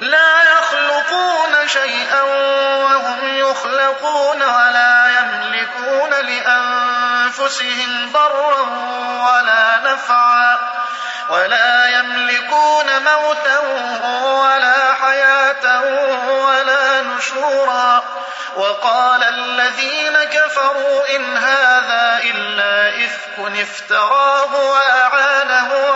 لا يخلقون شيئا وهم يخلقون ولا يملكون لأنفسهم ضرا ولا نفعا ولا يملكون موتا ولا حياة ولا نشورا وقال الذين كفروا إن هذا إلا إفك افتراه وأعانه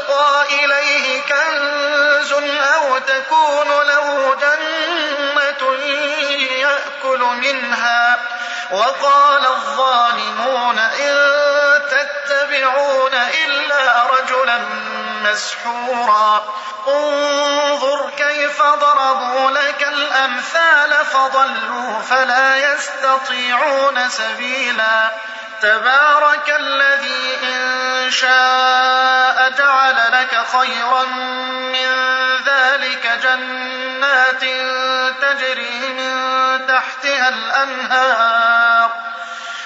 أو تكون له جنة يأكل منها. وقال الظالمون إن تتبعون إلا رجلا مسحورا. انظر كيف ضربوا لك الأمثال فضلوا فلا يستطيعون سبيلا. تبارك الذي إن شاء جعل لك خيرا من ذلك جنات تجري من تحتها الأنهار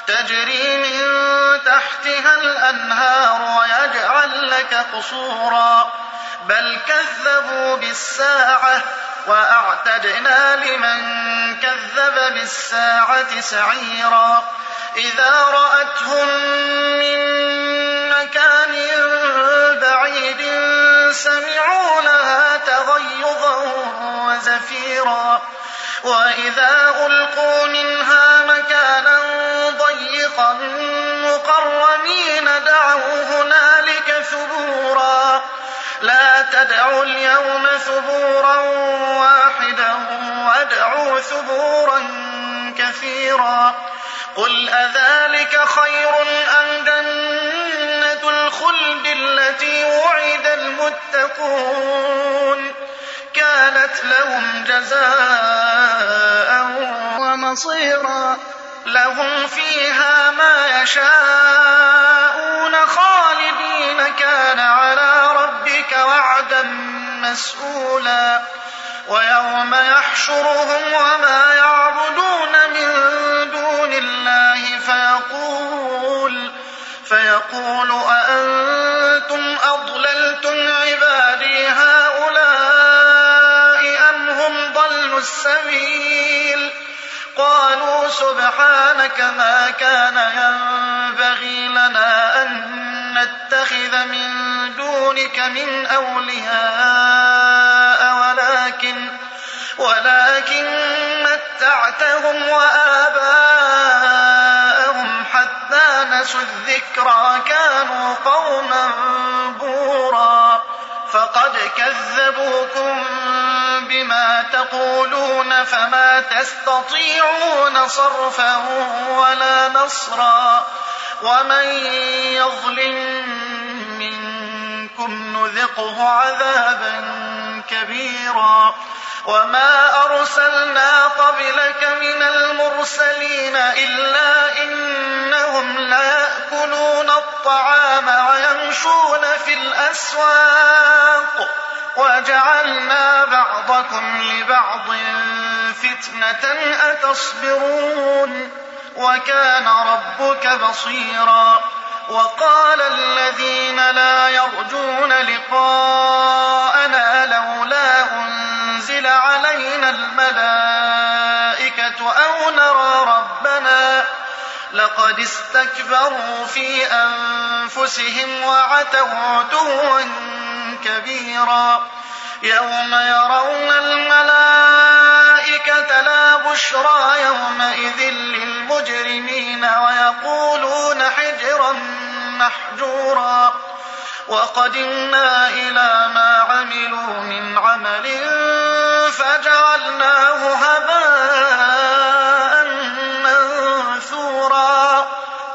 تجري من تحتها الأنهار ويجعل لك قصورا. بل كذبوا بالساعة وأعتدنا لمن كذب بالساعة سعيرا. إذا رأتهم من مكان بعيد سمعوا لها تغيظا وزفيرا. وإذا ألقوا منها مكانا ضيقا مقرنين دعوا هنالك ثبورا. لا تدعوا اليوم ثبورا واحدا وادعوا ثبورا كثيرا. قل أذلك خير أم جنة؟ الخلد التي وعد المتقون كانت لهم جزاء ومصيرا. لهم فيها ما يشاءون خالدين. كان على ربك وعدا مسؤولا. ويوم يحشرهم وما يعبدون من دون الله فيقول فيقول أأنتم السبيل. قالوا سبحانك ما كان ينبغي لنا أن نتخذ من دونك من أولياء ولكن ولكن متعتهم وآباءهم حتى نسوا الذكرى كانوا قوما بورا. فقد كذبوكم بما تقولون فما تستطيعون صرفا ولا نصرا ومن يظلم منكم نذقه عذابا كبيرا وما أرسلنا قبلك من المرسلين إلا إنهم ليأكلون الطعام ويمشون في الأسواق وجعلنا بعضكم لبعض فتنة أتصبرون وكان ربك بصيرا وقال الذين لا يرجون لقاءنا لولا أنزل علينا الملائكة أو نرى لقد استكبروا في أنفسهم وعتوا عتوا كبيرا. يوم يرون الملائكة لا بشرى يومئذ للمجرمين ويقولون حجرا محجورا. وقدمنا إلى ما عملوا من عمل فجعلناه هباء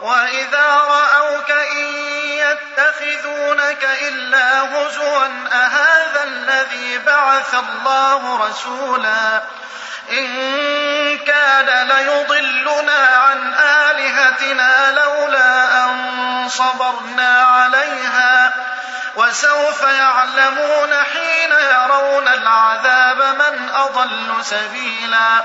وإذا رأوك إن يتخذونك إلا هزوا أهذا الذي بعث الله رسولا إن كاد ليضلنا عن آلهتنا لولا أن صبرنا عليها وسوف يعلمون حين يرون العذاب من أضل سبيلا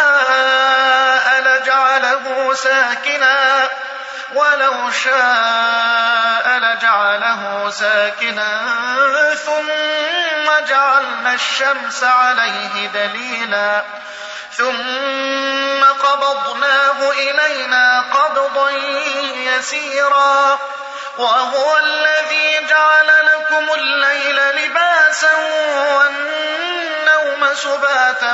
ساكنا ولو شاء لجعله ساكنا. ثم جعلنا الشمس عليه دليلا. ثم قبضناه إلينا قبضا يسيرا. وهو الذي جعل لكم الليل لباسا والنوم سباتا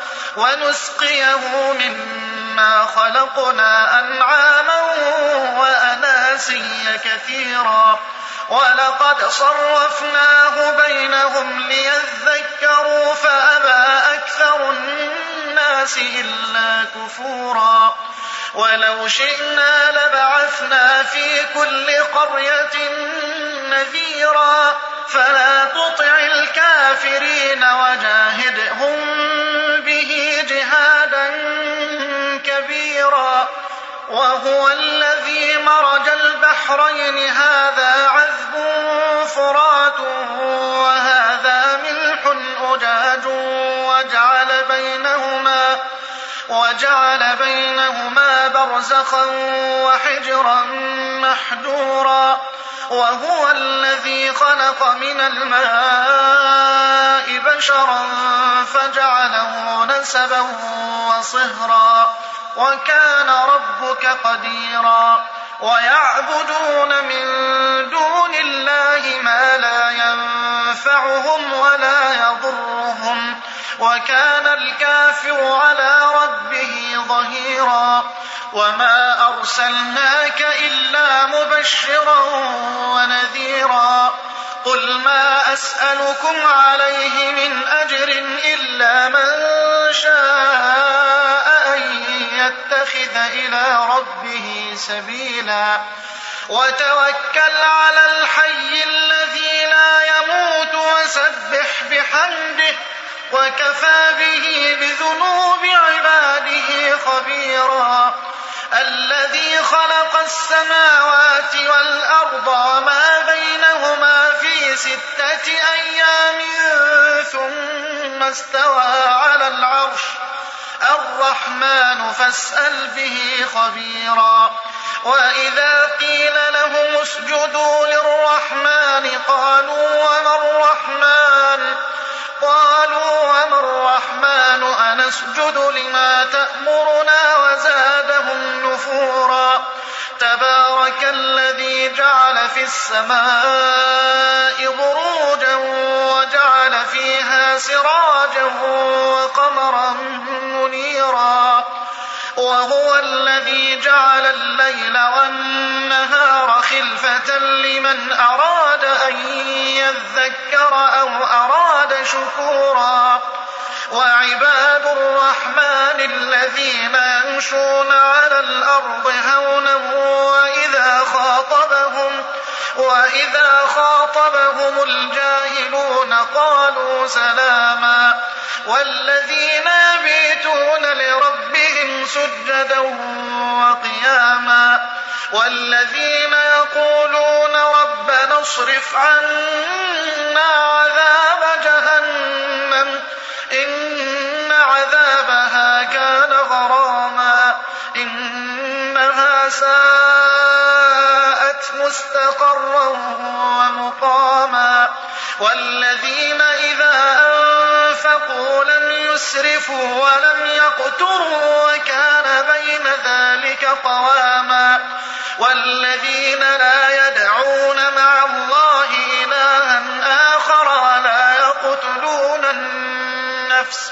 ونسقيه مما خلقنا أنعاما وأناسيا كثيرا. ولقد صرفناه بينهم ليذكروا فأبى أكثر الناس إلا كفورا. ولو شئنا لبعثنا في كل قرية نذيرا. فلا تطع الكافرين وجاهدهم به جهادا كبيرا وهو الذي مرج البحرين. هذا عذب فرات وهذا ملح أجاج وجعل بينهما وجعل بينهما برزخا وحجرا محجورا وهو الذي خلق من الماء بشرا فجعله نسبا وصهرا. وكان ربك قديرا. ويعبدون وكان الكافر على ربه ظهيرا وما أرسلناك إلا مبشرا ونذيرا قل ما أسألكم عليه من أجر إلا من شاء أن يتخذ إلى ربه سبيلا وتوكل على الحي وكفى به بذنوب عباده خبيرا. الذي خلق السماوات والأرض وما بينهما في ستة أيام ثم استوى على العرش. الرحمن فاسأل به خبيرا. وإذا قيل لهم اسجدوا للرحمن قالوا أنسجد لما تأمرنا وزادهم نفورا. تبارك الذي جعل في السماء بروجا وجعل فيها سراجا وقمرا منيرا. وهو الذي جعل الليل والنهار خلفة لمن أراد أن يذكر أو أراد شكورا. وعباد الذين يمشون على الأرض هونا وإذا خاطبهم وإذا خاطبهم الجاهلون قالوا سلاما والذين يبيتون لربهم سجدا وقياما والذين يقولون ربنا اصرف عنا عذاب جهنم كان غراما إنها ساءت مستقرا ومقاما والذين إذا أنفقوا لم يسرفوا ولم يقتروا وكان بين ذلك قواما والذين لا يدعون مع الله إلها آخر ولا يقتلون النفس